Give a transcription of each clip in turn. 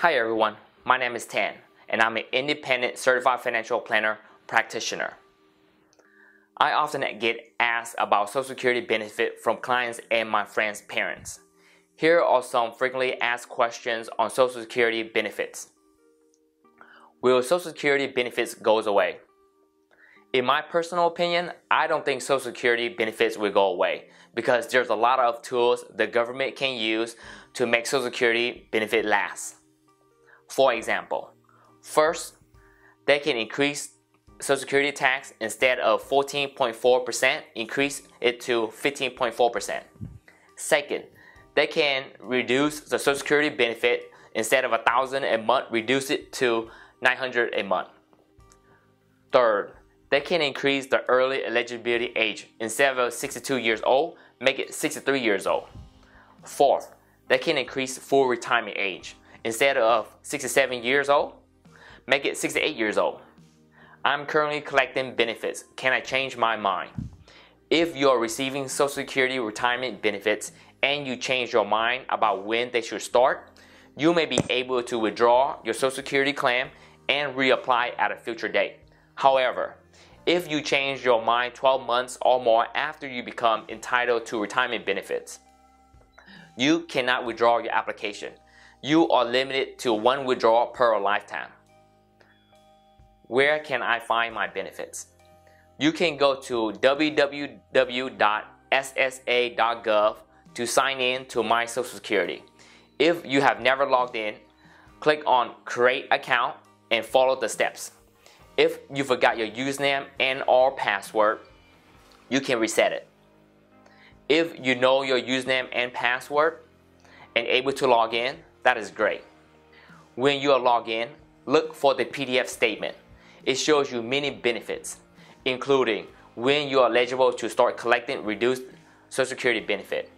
Hi everyone, my name is Tan, and I'm an independent certified financial planner practitioner. I often get asked about Social Security benefit from clients and my friends' parents. Here are some frequently asked questions on Social Security benefits. Will Social Security benefits goes away? In my personal opinion, I don't think Social Security benefits will go away because there's a lot of tools the government can use to make Social Security benefit last. For example, first, they can increase Social Security tax instead of 14.4%, increase it to 15.4%. Second, they can reduce the Social Security benefit instead of a thousand a month, reduce it to 900 a month. Third, they can increase the early eligibility age. Instead of 62 years old, make it 63 years old. Fourth, they can increase full retirement age. Instead of 67 years old, make it 68 years old. I'm currently collecting benefits. Can I change my mind? If you're receiving Social Security retirement benefits and you change your mind about when they should start, you may be able to withdraw your Social Security claim and reapply at a future date. However, if you change your mind 12 months or more after you become entitled to retirement benefits. You cannot withdraw your application. You are limited to one withdrawal per lifetime. Where can I find my benefits? You can go to www.ssa.gov to sign in to My Social Security. If you have never logged in, click on Create Account and follow the steps. If you forgot your username and or password, you can reset it. If you know your username and password and able to log in, that is great. When you are logged in, look for the PDF statement. It shows you many benefits, including when you are eligible to start collecting reduced Social Security benefit.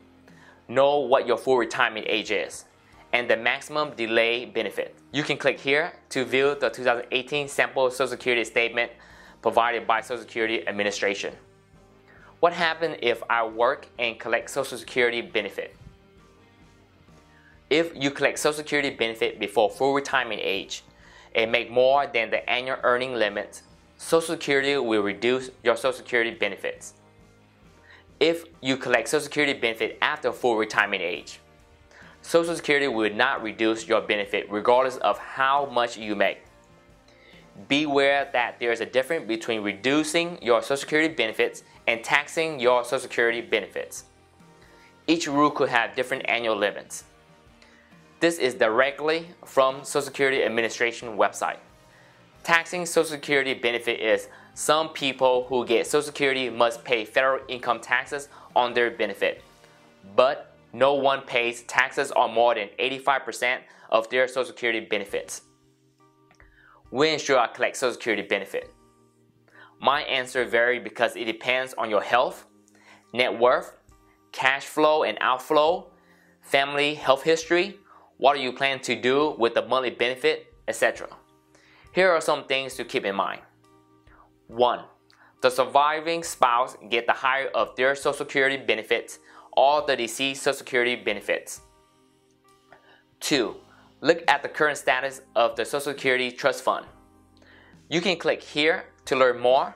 Know what your full retirement age is and the maximum delay benefit. You can click here to view the 2018 sample Social Security statement provided by Social Security Administration. What happens if I work and collect Social Security benefit? If you collect Social Security benefit before full retirement age and make more than the annual earning limit, Social Security will reduce your Social Security benefits. If you collect Social Security benefit after full retirement age, Social Security will not reduce your benefit regardless of how much you make. Beware that there is a difference between reducing your Social Security benefits and taxing your Social Security benefits. Each rule could have different annual limits. This is directly from Social Security Administration website. Taxing Social Security benefit is some people who get Social Security must pay federal income taxes on their benefit, but no one pays taxes on more than 85% of their Social Security benefits. When should I collect Social Security benefit? My answer varies because it depends on your health, net worth, cash flow and outflow, family health history, what do you plan to do with the monthly benefit, etc. Here are some things to keep in mind. 1. The surviving spouse get the higher of their Social Security benefits all the deceased Social Security benefits. 2. Look at the current status of the Social Security Trust Fund. You can click here to learn more.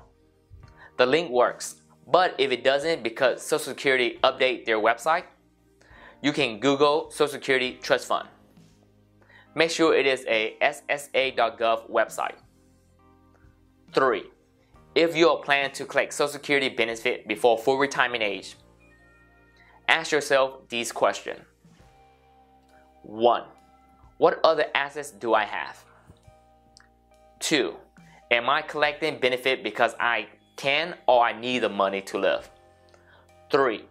The link works, but if it doesn't because Social Security update their website, you can Google Social Security Trust Fund. Make sure it is a ssa.gov website. 3. If you are planning to collect Social Security benefit before full retirement age, Ask yourself these questions. 1. What other assets do I have? 2. Am I collecting benefit because I can or I need the money to live? 3.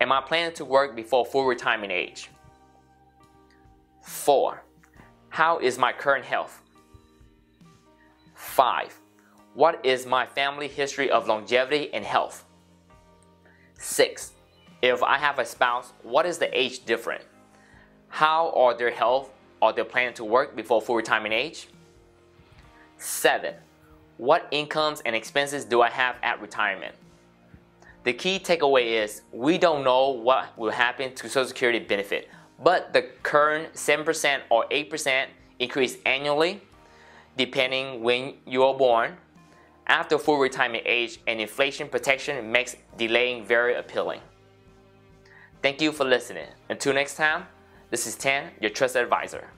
Am I planning to work before full retirement age? 4. How is my current health? 5. What is my family history of longevity and health? 6. If I have a spouse, what is the age different? How are their health or their plan to work before full retirement age? 7. What incomes and expenses do I have at retirement? The key takeaway is we don't know what will happen to Social Security benefit, but the current 7% or 8% increase annually depending when you are born. After full retirement age and inflation protection makes delaying very appealing. Thank you for listening. Until next time, this is Tan, your trusted advisor.